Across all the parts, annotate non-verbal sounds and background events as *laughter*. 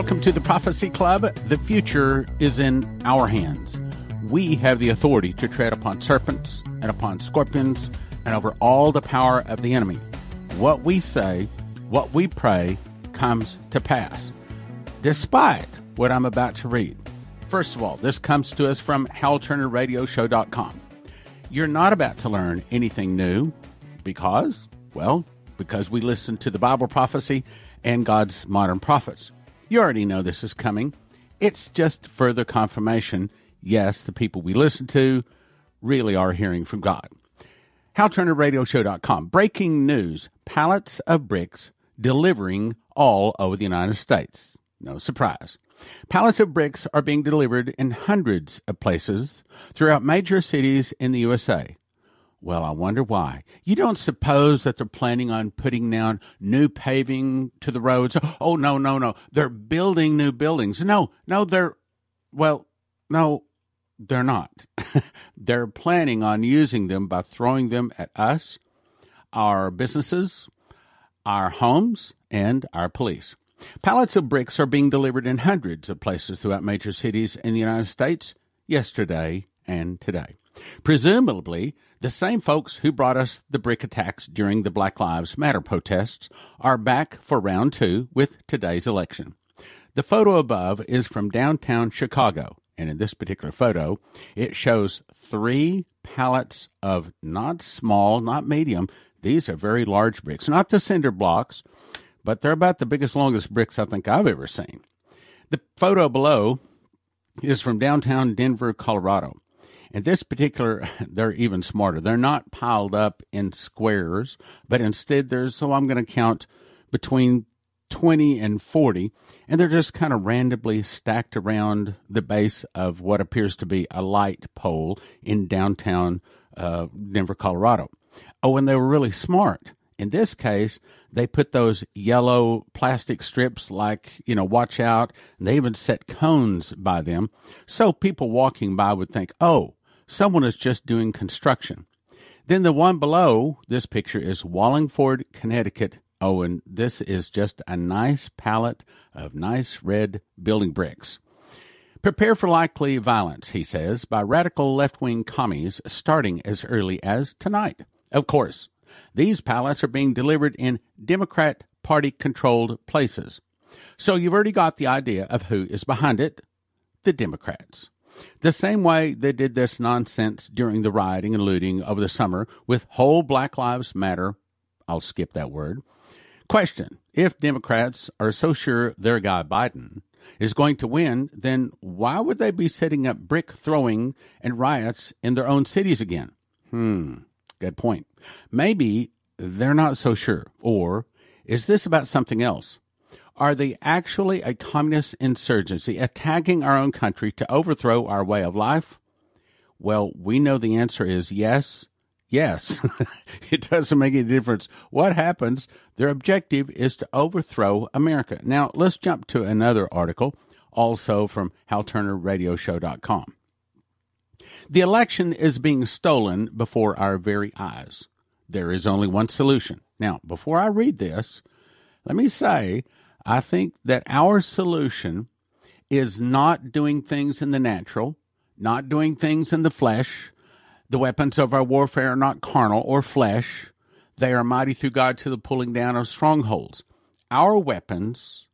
welcome to the Prophecy Club. The future is in our hands. We have the authority to tread upon serpents and upon scorpions and over all the power of the enemy. What we say, what we pray, comes to pass, despite what I'm about to read. First of all, this comes to us from HalTurnerRadioshow.com. You're not about to learn anything new because, well, because we listen to the Bible prophecy and God's modern prophets. You already know this is coming. It's just further confirmation. Yes, the people we listen to really are hearing from God. HalTurnerRadioshow.com. Breaking news pallets of bricks delivering all over the United States. No surprise. Pallets of bricks are being delivered in hundreds of places throughout major cities in the USA. Well, I wonder why. You don't suppose that they're planning on putting down new paving to the roads? Oh, no, no, no. They're building new buildings. No, no, they're, well, no, they're not. *laughs* they're planning on using them by throwing them at us, our businesses, our homes, and our police. Pallets of bricks are being delivered in hundreds of places throughout major cities in the United States yesterday and today. Presumably, the same folks who brought us the brick attacks during the Black Lives Matter protests are back for round two with today's election. The photo above is from downtown Chicago, and in this particular photo, it shows three pallets of not small, not medium, these are very large bricks, not the cinder blocks, but they're about the biggest, longest bricks I think I've ever seen. The photo below is from downtown Denver, Colorado. In this particular, *laughs* they're even smarter. They're not piled up in squares, but instead there's, so I'm going to count between 20 and 40, and they're just kind of randomly stacked around the base of what appears to be a light pole in downtown uh, Denver, Colorado. Oh, and they were really smart. In this case, they put those yellow plastic strips like, you know, watch out, and they even set cones by them. So people walking by would think, oh, someone is just doing construction. Then the one below this picture is Wallingford, Connecticut. Oh, and this is just a nice pallet of nice red building bricks. Prepare for likely violence, he says, by radical left wing commies starting as early as tonight. Of course, these pallets are being delivered in Democrat Party controlled places. So you've already got the idea of who is behind it the Democrats. The same way they did this nonsense during the rioting and looting over the summer with whole Black Lives Matter. I'll skip that word. Question If Democrats are so sure their guy Biden is going to win, then why would they be setting up brick throwing and riots in their own cities again? Hmm, good point. Maybe they're not so sure. Or is this about something else? Are they actually a communist insurgency attacking our own country to overthrow our way of life? Well, we know the answer is yes, yes. *laughs* it doesn't make any difference what happens. Their objective is to overthrow America. Now, let's jump to another article, also from HalTurnerRadioshow.com. The election is being stolen before our very eyes. There is only one solution. Now, before I read this, let me say I think that our solution is not doing things in the natural, not doing things in the flesh. The weapons of our warfare are not carnal or flesh. They are mighty through God to the pulling down of strongholds. Our weapons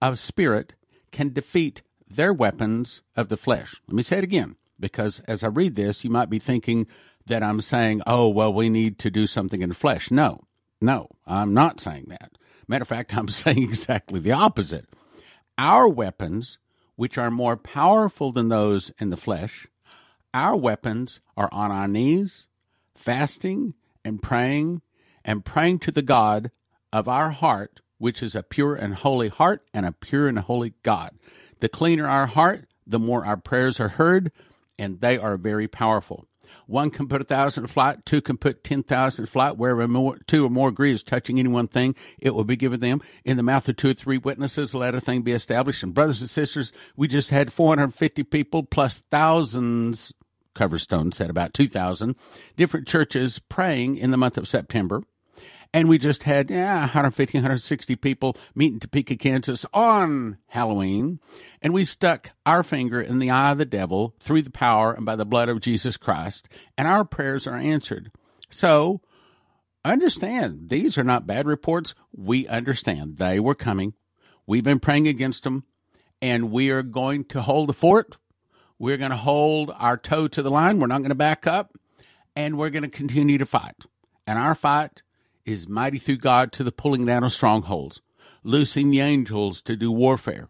of spirit can defeat their weapons of the flesh. Let me say it again, because as I read this, you might be thinking that I'm saying, oh, well, we need to do something in the flesh. No, no, I'm not saying that. Matter of fact, I'm *laughs* saying exactly the opposite. Our weapons, which are more powerful than those in the flesh, our weapons are on our knees, fasting and praying, and praying to the God of our heart, which is a pure and holy heart and a pure and holy God. The cleaner our heart, the more our prayers are heard, and they are very powerful. One can put a thousand flight, two can put ten thousand flight. Wherever more, two or more agree is touching any one thing, it will be given them. In the mouth of two or three witnesses, let a thing be established. And brothers and sisters, we just had 450 people plus thousands, Coverstone said about 2,000, different churches praying in the month of September. And we just had yeah, 150, 160 people meet in Topeka, Kansas on Halloween. And we stuck our finger in the eye of the devil through the power and by the blood of Jesus Christ. And our prayers are answered. So understand these are not bad reports. We understand they were coming. We've been praying against them. And we are going to hold the fort. We're going to hold our toe to the line. We're not going to back up. And we're going to continue to fight. And our fight is mighty through God to the pulling down of strongholds, loosing the angels to do warfare.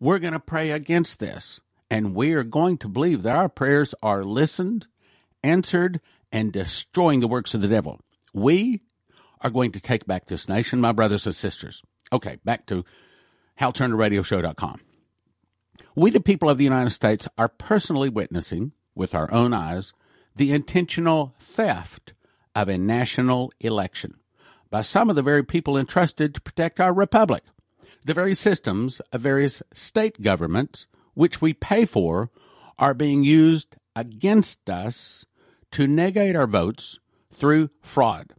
We're going to pray against this, and we are going to believe that our prayers are listened, answered, and destroying the works of the devil. We are going to take back this nation, my brothers and sisters. Okay, back to HalTurnerRadioShow.com. We, the people of the United States, are personally witnessing with our own eyes the intentional theft of a national election by some of the very people entrusted to protect our republic. The very systems of various state governments which we pay for are being used against us to negate our votes through fraud,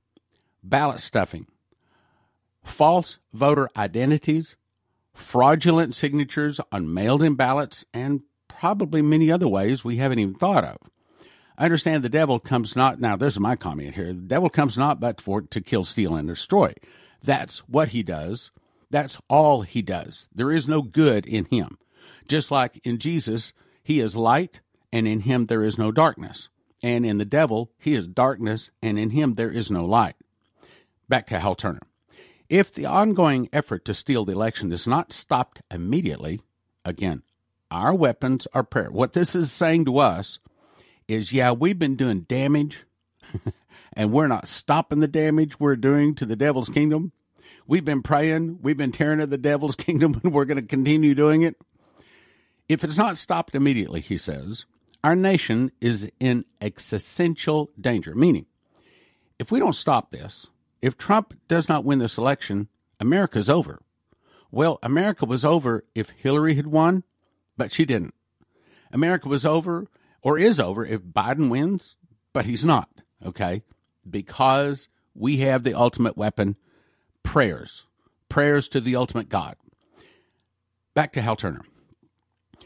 ballot stuffing, false voter identities, fraudulent signatures on mailed in ballots, and probably many other ways we haven't even thought of. I understand the devil comes not now. This is my comment here. The devil comes not but for to kill, steal, and destroy. That's what he does. That's all he does. There is no good in him. Just like in Jesus, he is light, and in him there is no darkness. And in the devil, he is darkness, and in him there is no light. Back to Hal Turner. If the ongoing effort to steal the election is not stopped immediately, again, our weapons are prayer. What this is saying to us is yeah, we've been doing damage *laughs* and we're not stopping the damage we're doing to the devil's kingdom. We've been praying, we've been tearing at the devil's *laughs* kingdom, and we're going to continue doing it. If it's not stopped immediately, he says, our nation is in existential danger. Meaning, if we don't stop this, if Trump does not win this election, America's over. Well, America was over if Hillary had won, but she didn't. America was over or is over if Biden wins, but he's not, okay? Because we have the ultimate weapon prayers, prayers to the ultimate God. Back to Hal Turner.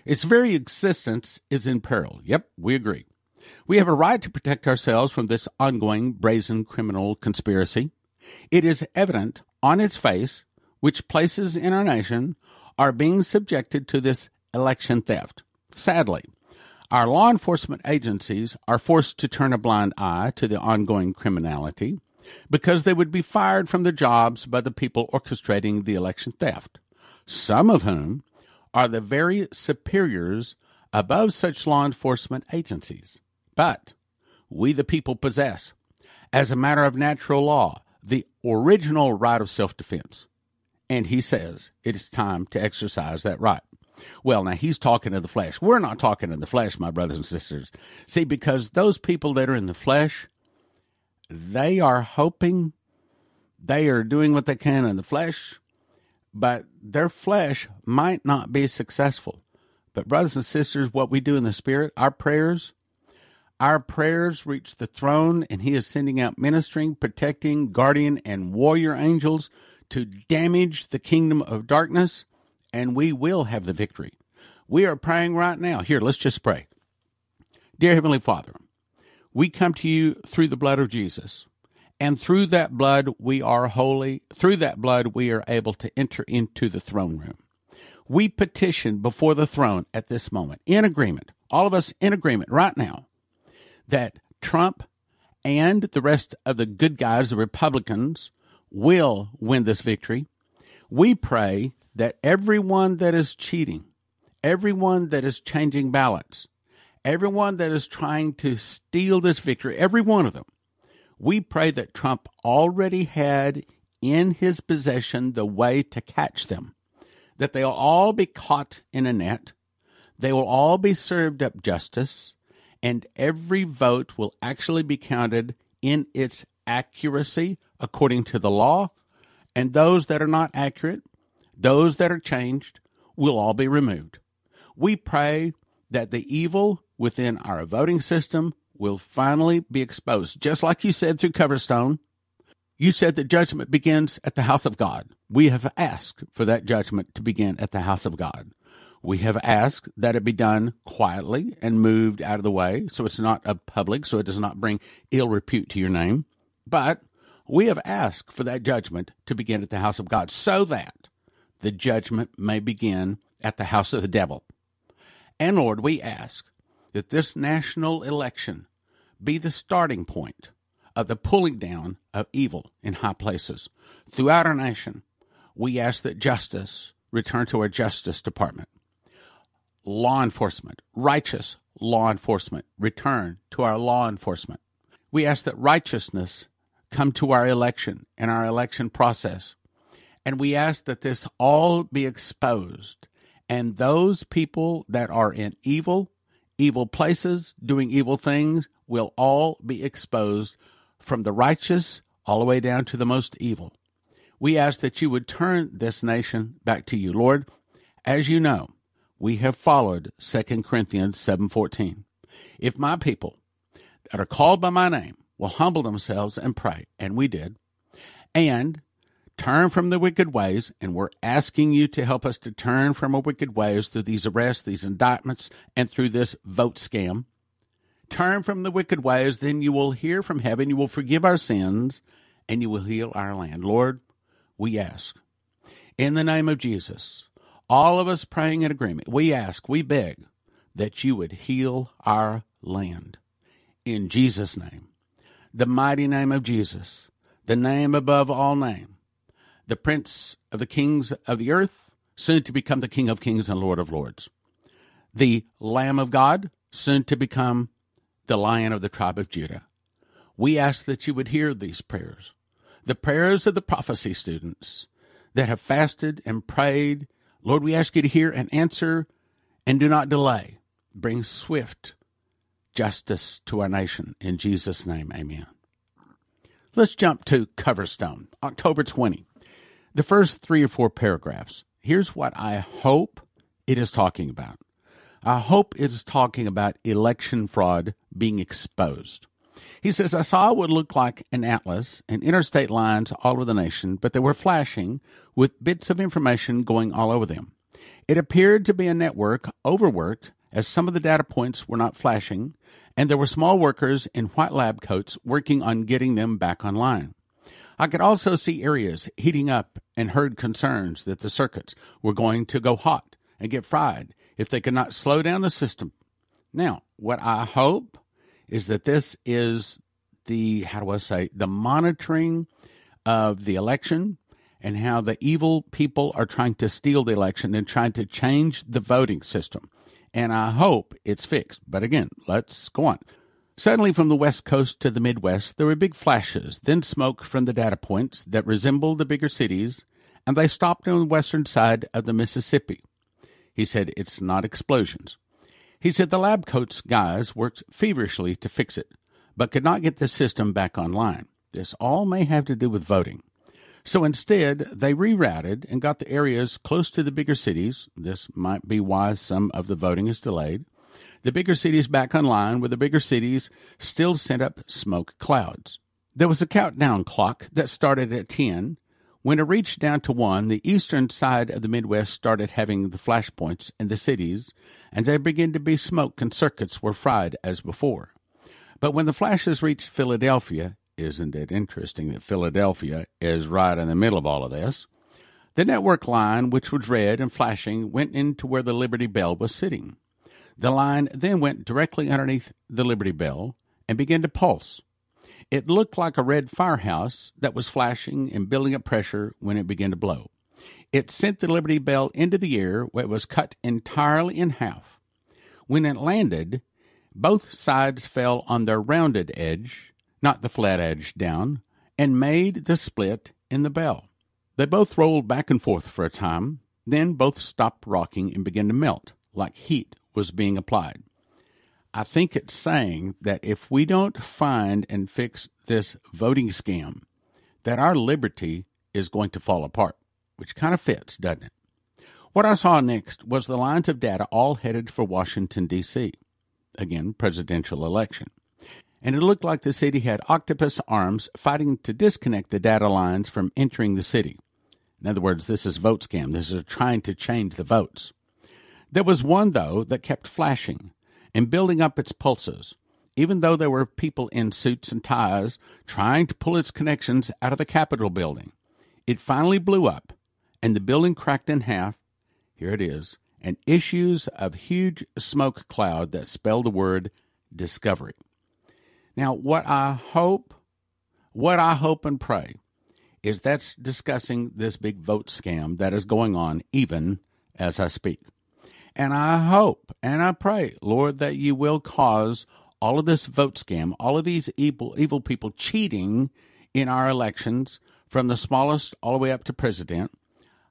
Its very existence is in peril. Yep, we agree. We have a right to protect ourselves from this ongoing brazen criminal conspiracy. It is evident on its face which places in our nation are being subjected to this election theft. Sadly, our law enforcement agencies are forced to turn a blind eye to the ongoing criminality because they would be fired from their jobs by the people orchestrating the election theft, some of whom are the very superiors above such law enforcement agencies. But we, the people, possess, as a matter of natural law, the original right of self defense. And he says it is time to exercise that right. Well, now he's talking to the flesh. We're not talking to the flesh, my brothers and sisters. See, because those people that are in the flesh, they are hoping, they are doing what they can in the flesh, but their flesh might not be successful. But, brothers and sisters, what we do in the Spirit, our prayers, our prayers reach the throne, and He is sending out ministering, protecting, guardian, and warrior angels to damage the kingdom of darkness and we will have the victory. We are praying right now. Here, let's just pray. Dear Heavenly Father, we come to you through the blood of Jesus. And through that blood, we are holy. Through that blood, we are able to enter into the throne room. We petition before the throne at this moment, in agreement, all of us in agreement right now, that Trump and the rest of the good guys, the Republicans, will win this victory. We pray that everyone that is cheating, everyone that is changing ballots, everyone that is trying to steal this victory, every one of them, we pray that Trump already had in his possession the way to catch them, that they'll all be caught in a net, they will all be served up justice, and every vote will actually be counted in its accuracy according to the law, and those that are not accurate those that are changed will all be removed. We pray that the evil within our voting system will finally be exposed, just like you said through Coverstone. You said that judgment begins at the house of God. We have asked for that judgment to begin at the house of God. We have asked that it be done quietly and moved out of the way so it's not a public, so it does not bring ill repute to your name. But we have asked for that judgment to begin at the house of God so that the judgment may begin at the house of the devil. And Lord, we ask that this national election be the starting point of the pulling down of evil in high places. Throughout our nation, we ask that justice return to our Justice Department. Law enforcement, righteous law enforcement, return to our law enforcement. We ask that righteousness come to our election and our election process. And we ask that this all be exposed and those people that are in evil, evil places, doing evil things, will all be exposed from the righteous all the way down to the most evil. We ask that you would turn this nation back to you. Lord, as you know, we have followed 2 Corinthians 7:14. If my people that are called by my name will humble themselves and pray, and we did, and turn from the wicked ways, and we're asking you to help us to turn from our wicked ways through these arrests, these indictments, and through this vote scam. Turn from the wicked ways, then you will hear from heaven, you will forgive our sins, and you will heal our land. Lord, we ask. In the name of Jesus, all of us praying in agreement, we ask, we beg that you would heal our land. In Jesus' name, the mighty name of Jesus, the name above all name, the Prince of the kings of the earth, soon to become the King of kings and Lord of lords, the Lamb of God, soon to become the Lion of the tribe of Judah. We ask that you would hear these prayers, the prayers of the prophecy students that have fasted and prayed. Lord, we ask you to hear and answer and do not delay. Bring swift justice to our nation. In Jesus' name, amen. Let's jump to Coverstone, October 20. The first three or four paragraphs. Here's what I hope it is talking about. I hope it's talking about election fraud being exposed. He says, I saw what looked like an atlas and interstate lines all over the nation, but they were flashing with bits of information going all over them. It appeared to be a network overworked as some of the data points were not flashing, and there were small workers in white lab coats working on getting them back online. I could also see areas heating up and heard concerns that the circuits were going to go hot and get fried if they could not slow down the system. Now, what I hope is that this is the, how do I say, the monitoring of the election and how the evil people are trying to steal the election and trying to change the voting system. And I hope it's fixed. But again, let's go on. Suddenly, from the west coast to the Midwest, there were big flashes, then smoke from the data points that resembled the bigger cities, and they stopped on the western side of the Mississippi. He said, It's not explosions. He said the lab coats guys worked feverishly to fix it, but could not get the system back online. This all may have to do with voting. So instead, they rerouted and got the areas close to the bigger cities. This might be why some of the voting is delayed. The bigger cities back online, where the bigger cities still sent up smoke clouds. There was a countdown clock that started at 10 when it reached down to one, the eastern side of the Midwest started having the flashpoints in the cities, and there began to be smoke and circuits were fried as before. But when the flashes reached Philadelphia, isn't it interesting that Philadelphia is right in the middle of all of this? The network line, which was red and flashing, went into where the Liberty Bell was sitting. The line then went directly underneath the Liberty Bell and began to pulse. It looked like a red firehouse that was flashing and building up pressure when it began to blow. It sent the Liberty Bell into the air where it was cut entirely in half. When it landed, both sides fell on their rounded edge, not the flat edge down, and made the split in the bell. They both rolled back and forth for a time, then both stopped rocking and began to melt, like heat was being applied. I think it's saying that if we don't find and fix this voting scam, that our liberty is going to fall apart, which kind of fits, doesn't it? What I saw next was the lines of data all headed for Washington, D.C. Again, presidential election. and it looked like the city had octopus arms fighting to disconnect the data lines from entering the city. In other words, this is vote scam. This is trying to change the votes. There was one, though, that kept flashing and building up its pulses, even though there were people in suits and ties trying to pull its connections out of the Capitol building. It finally blew up, and the building cracked in half. Here it is, and issues of huge smoke cloud that spelled the word discovery. Now, what I hope, what I hope and pray is that's discussing this big vote scam that is going on even as I speak. And I hope and I pray, Lord, that you will cause all of this vote scam, all of these evil evil people cheating in our elections from the smallest all the way up to president.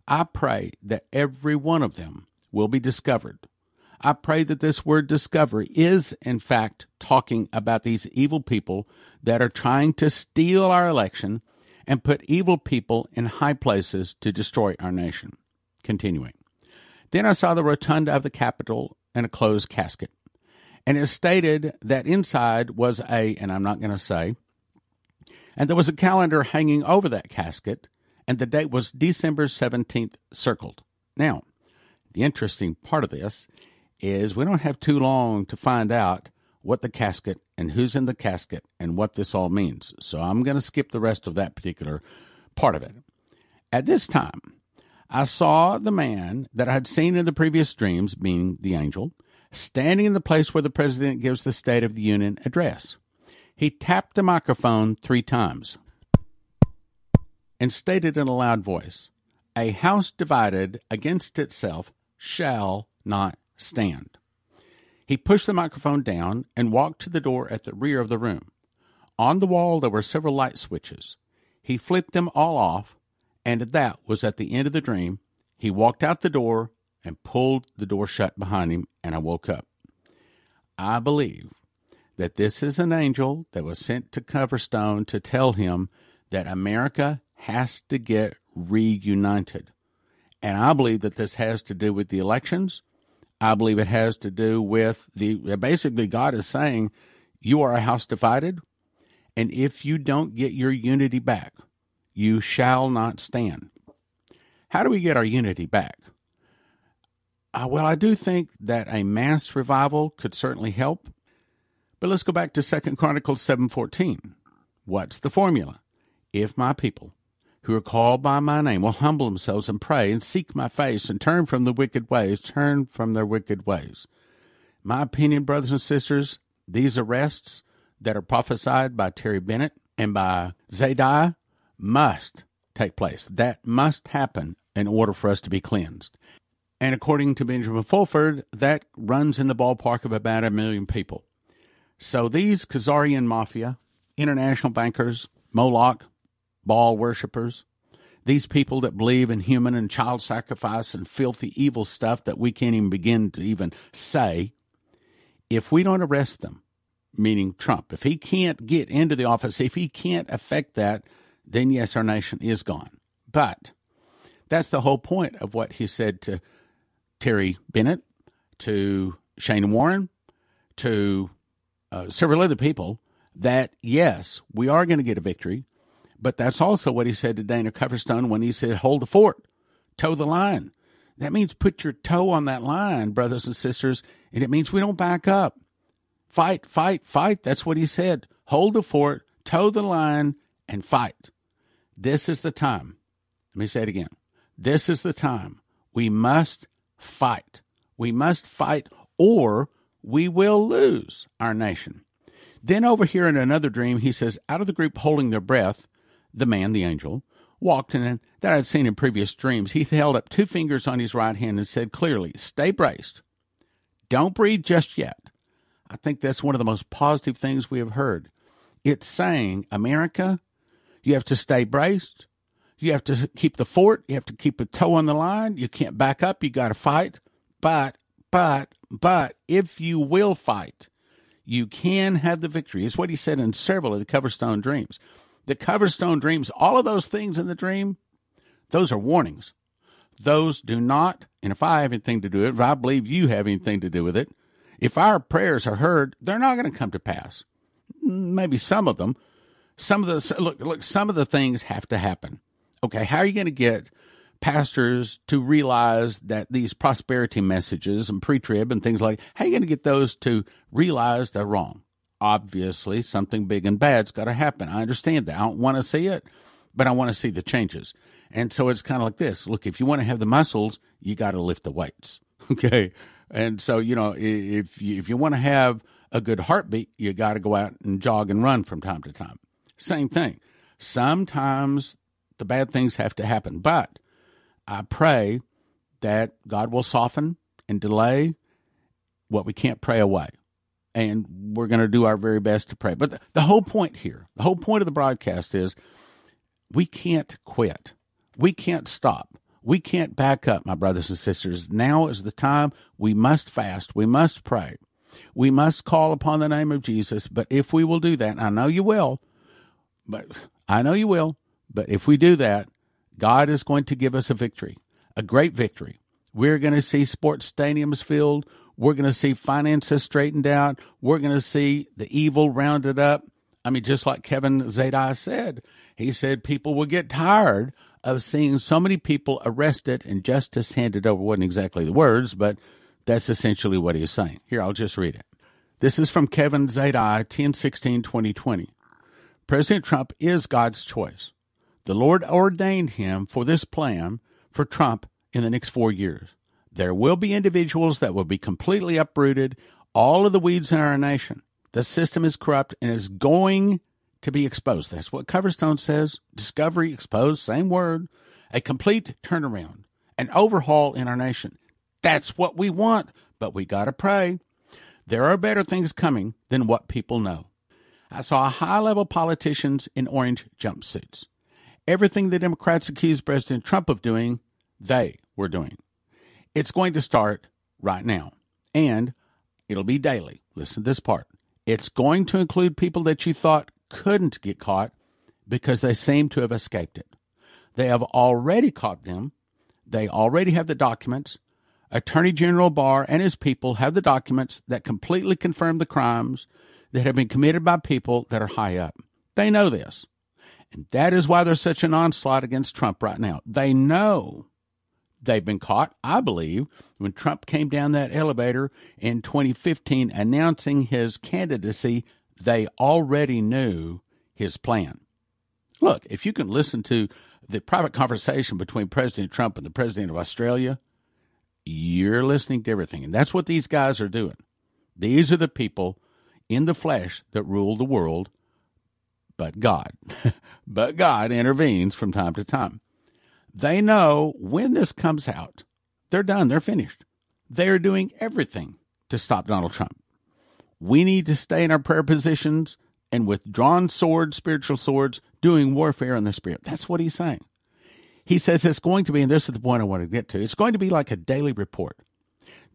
I pray that every one of them will be discovered. I pray that this word discovery is, in fact, talking about these evil people that are trying to steal our election and put evil people in high places to destroy our nation. Continuing. Then I saw the rotunda of the Capitol and a closed casket. And it stated that inside was a, and I'm not going to say, and there was a calendar hanging over that casket, and the date was December 17th circled. Now, the interesting part of this is we don't have too long to find out what the casket and who's in the casket and what this all means. So I'm going to skip the rest of that particular part of it. At this time, I saw the man that I had seen in the previous dreams, being the angel, standing in the place where the president gives the State of the Union address. He tapped the microphone three times and stated in a loud voice, A house divided against itself shall not stand. He pushed the microphone down and walked to the door at the rear of the room. On the wall there were several light switches. He flipped them all off, and that was at the end of the dream. He walked out the door and pulled the door shut behind him, and I woke up. I believe that this is an angel that was sent to Coverstone to tell him that America has to get reunited. And I believe that this has to do with the elections. I believe it has to do with the basically God is saying, You are a house divided, and if you don't get your unity back, you shall not stand. How do we get our unity back? Uh, well, I do think that a mass revival could certainly help. But let's go back to Second Chronicles 7:14. What's the formula? If my people who are called by my name will humble themselves and pray and seek my face and turn from the wicked ways, turn from their wicked ways. My opinion, brothers and sisters, these arrests that are prophesied by Terry Bennett and by Zadai must take place. That must happen in order for us to be cleansed. And according to Benjamin Fulford, that runs in the ballpark of about a million people. So these Khazarian mafia, international bankers, Moloch, Baal worshippers, these people that believe in human and child sacrifice and filthy evil stuff that we can't even begin to even say, if we don't arrest them, meaning Trump, if he can't get into the office, if he can't affect that, then yes, our nation is gone. But that's the whole point of what he said to Terry Bennett, to Shane Warren, to uh, several other people that yes, we are going to get a victory. But that's also what he said to Dana Coverstone when he said, hold the fort, toe the line. That means put your toe on that line, brothers and sisters, and it means we don't back up. Fight, fight, fight. That's what he said. Hold the fort, toe the line, and fight. This is the time. Let me say it again. This is the time. We must fight. We must fight, or we will lose our nation. Then over here in another dream, he says, out of the group holding their breath, the man, the angel, walked in that I'd seen in previous dreams. He held up two fingers on his right hand and said clearly, Stay braced. Don't breathe just yet. I think that's one of the most positive things we have heard. It's saying, America, you have to stay braced. You have to keep the fort. You have to keep a toe on the line. You can't back up. You got to fight. But, but, but, if you will fight, you can have the victory. It's what he said in several of the Coverstone dreams the Coverstone dreams, all of those things in the dream, those are warnings. Those do not, and if I have anything to do with it, if I believe you have anything to do with it, if our prayers are heard, they're not going to come to pass. maybe some of them. Some of the look, look, some of the things have to happen. Okay, how are you going to get pastors to realize that these prosperity messages and pre-trib and things like how are you going to get those to realize they're wrong? Obviously, something big and bad's got to happen. I understand that. I don't want to see it, but I want to see the changes. And so it's kind of like this. Look, if you want to have the muscles, you got to lift the weights. *laughs* Okay. And so, you know, if you, if you want to have a good heartbeat, you got to go out and jog and run from time to time. Same thing. Sometimes the bad things have to happen, but I pray that God will soften and delay what we can't pray away. And we're going to do our very best to pray. But the, the whole point here, the whole point of the broadcast is we can't quit. We can't stop. We can't back up, my brothers and sisters. Now is the time we must fast. We must pray. We must call upon the name of Jesus. But if we will do that, I know you will, but I know you will, but if we do that, God is going to give us a victory, a great victory. We're going to see sports stadiums filled. We're going to see finances straightened out. We're going to see the evil rounded up. I mean, just like Kevin Zadai said, he said people will get tired of seeing so many people arrested and justice handed over. Wasn't exactly the words, but that's essentially what he's saying. Here, I'll just read it. This is from Kevin Zadai, 10 16 2020. President Trump is God's choice. The Lord ordained him for this plan for Trump in the next four years. There will be individuals that will be completely uprooted, all of the weeds in our nation. The system is corrupt and is going to be exposed. That's what Coverstone says. Discovery, exposed, same word. A complete turnaround, an overhaul in our nation. That's what we want, but we got to pray. There are better things coming than what people know. I saw high level politicians in orange jumpsuits. Everything the Democrats accused President Trump of doing, they were doing. It's going to start right now, and it'll be daily. Listen to this part. It's going to include people that you thought couldn't get caught because they seem to have escaped it. They have already caught them. They already have the documents. Attorney General Barr and his people have the documents that completely confirm the crimes that have been committed by people that are high up. They know this. And that is why there's such an onslaught against Trump right now. They know they've been caught, I believe, when Trump came down that elevator in 2015 announcing his candidacy, they already knew his plan. Look, if you can listen to the private conversation between President Trump and the President of Australia, you're listening to everything. And that's what these guys are doing. These are the people in the flesh that rule the world but God. *laughs* but God intervenes from time to time. They know when this comes out, they're done, they're finished. They're doing everything to stop Donald Trump. We need to stay in our prayer positions and with drawn swords, spiritual swords, doing warfare in the spirit. That's what he's saying. He says it's going to be, and this is the point I want to get to, it's going to be like a daily report.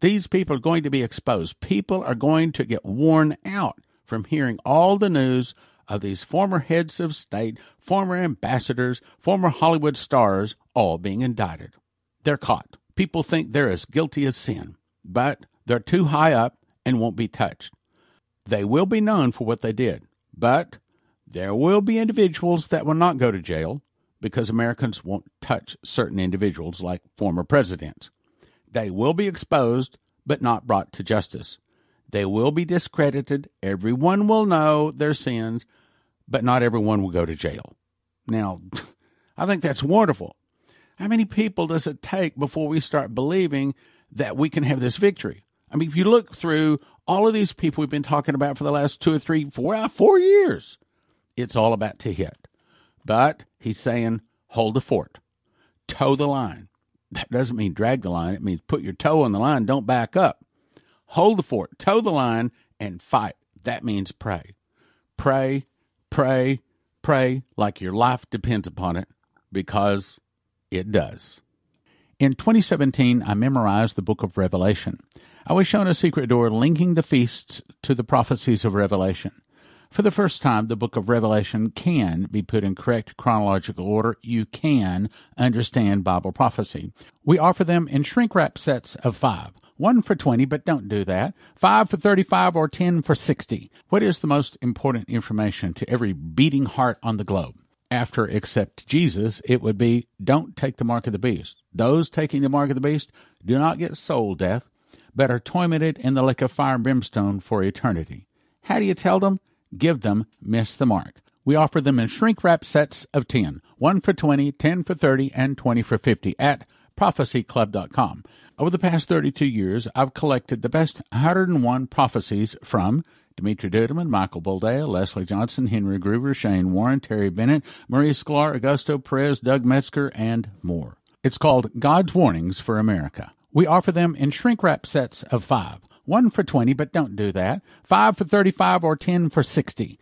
These people are going to be exposed. People are going to get worn out from hearing all the news of these former heads of state, former ambassadors, former Hollywood stars, all being indicted. They're caught. People think they're as guilty as sin, but they're too high up and won't be touched. They will be known for what they did, but there will be individuals that will not go to jail because Americans won't touch certain individuals like former presidents. They will be exposed, but not brought to justice. They will be discredited. Everyone will know their sins, but not everyone will go to jail. Now, *laughs* I think that's wonderful. How many people does it take before we start believing that we can have this victory? I mean, if you look through all of these people we've been talking about for the last two or three, four, uh, years, it's all about to hit. But he's saying, hold the fort, toe the line. That doesn't mean drag the line. It means put your toe on the line, don't back up hold the fort, toe the line, and fight. That means pray. Pray, pray, pray like your life depends upon it because it does. In 2017, I memorized the book of Revelation. I was shown a secret door linking the feasts to the prophecies of Revelation. For the first time, the book of Revelation can be put in correct chronological order. You can understand Bible prophecy. We offer them in shrink wrap sets of five 1 for 20, but don't do that. 5 for 35 or 10 for 60. What is the most important information to every beating heart on the globe? After except Jesus, it would be don't take the mark of the beast. Those taking the mark of the beast do not get soul death, but are tormented in the lake of fire and brimstone for eternity. How do you tell them? Give them miss the mark. We offer them in shrink wrap sets of 10, 1 for 20, 10 for 30, and 20 for 50 at prophecyclub.com. Over the past 32 years, I've collected the best 101 prophecies from Dimitri Duduman, Michael Boldea, Leslie Johnson, Henry Gruber, Shane Warren, Terry Bennett, Marie Sklar, Augusto Perez, Doug Metzger, and more. It's called God's Warnings for America. We offer them in shrink wrap sets of five. One for 20, but don't do that. Five for 35 or 10 for 60.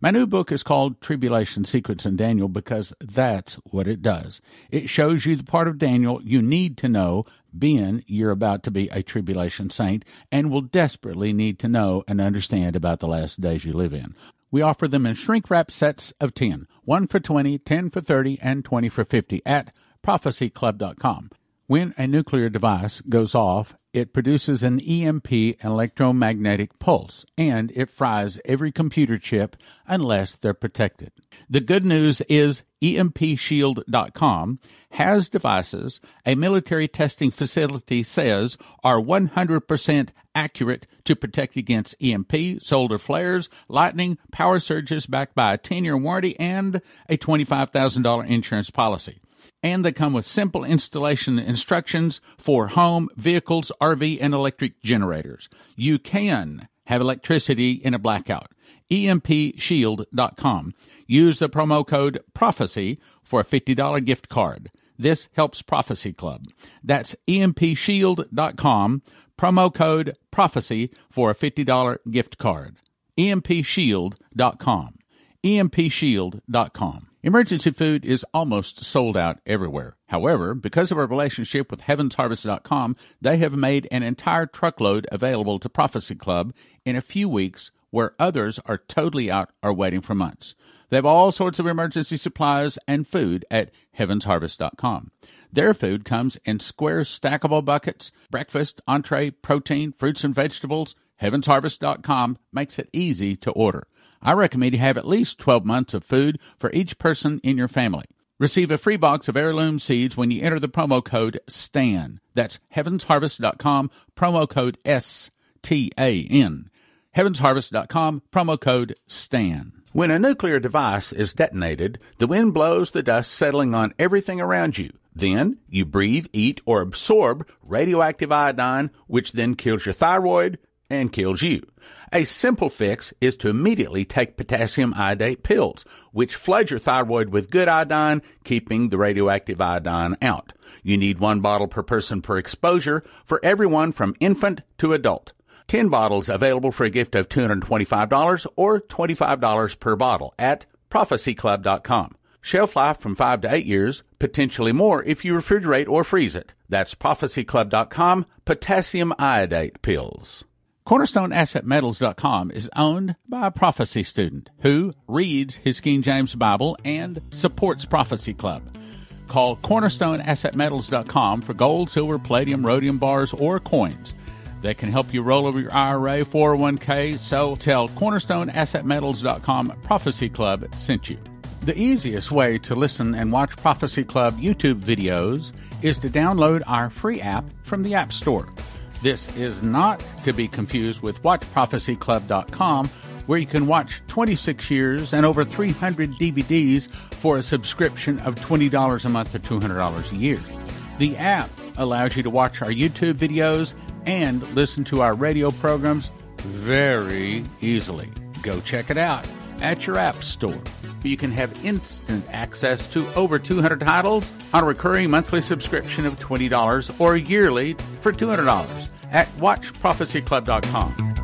My new book is called Tribulation Secrets in Daniel because that's what it does. It shows you the part of Daniel you need to know, being you're about to be a tribulation saint and will desperately need to know and understand about the last days you live in. We offer them in shrink wrap sets of 10, 1 for 20, 10 for 30, and 20 for 50 at prophecyclub.com. When a nuclear device goes off, it produces an EMP electromagnetic pulse and it fries every computer chip unless they're protected. The good news is EMPShield.com has devices a military testing facility says are 100% accurate to protect against EMP, solar flares, lightning, power surges backed by a 10 year warranty, and a $25,000 insurance policy and they come with simple installation instructions for home, vehicles, RV, and electric generators. You can have electricity in a blackout. EMPShield.com. Use the promo code PROPHECY for a $50 gift card. This helps Prophecy Club. That's EMPShield.com. Promo code PROPHECY for a $50 gift card. EMPShield.com. EMPShield.com. Emergency food is almost sold out everywhere. However, because of our relationship with HeavensHarvest.com, they have made an entire truckload available to Prophecy Club in a few weeks where others are totally out or waiting for months. They have all sorts of emergency supplies and food at HeavensHarvest.com. Their food comes in square stackable buckets, breakfast, entree, protein, fruits and vegetables. HeavensHarvest.com makes it easy to order. I recommend you have at least 12 months of food for each person in your family. Receive a free box of heirloom seeds when you enter the promo code STAN. That's heavensharvest.com, promo code S T A N. Heavensharvest.com, promo code STAN. When a nuclear device is detonated, the wind blows the dust settling on everything around you. Then you breathe, eat, or absorb radioactive iodine, which then kills your thyroid and kills you. A simple fix is to immediately take potassium iodate pills, which flood your thyroid with good iodine, keeping the radioactive iodine out. You need one bottle per person per exposure for everyone from infant to adult. 10 bottles available for a gift of $225 or $25 per bottle at prophecyclub.com. Shelf life from 5 to 8 years, potentially more if you refrigerate or freeze it. That's prophecyclub.com, potassium iodate pills. CornerstoneAssetMetals.com is owned by a prophecy student who reads his King James Bible and supports Prophecy Club. Call CornerstoneAssetMetals.com for gold, silver, palladium, rhodium bars, or coins that can help you roll over your IRA, 401k. So tell CornerstoneAssetMetals.com Prophecy Club sent you. The easiest way to listen and watch Prophecy Club YouTube videos is to download our free app from the App Store. This is not to be confused with WatchProphecyClub.com, where you can watch 26 years and over 300 DVDs for a subscription of $20 a month or $200 a year. The app allows you to watch our YouTube videos and listen to our radio programs very easily. Go check it out at your app store. You can have instant access to over 200 titles on a recurring monthly subscription of $20 or yearly for $200 at watchprophecyclub.com.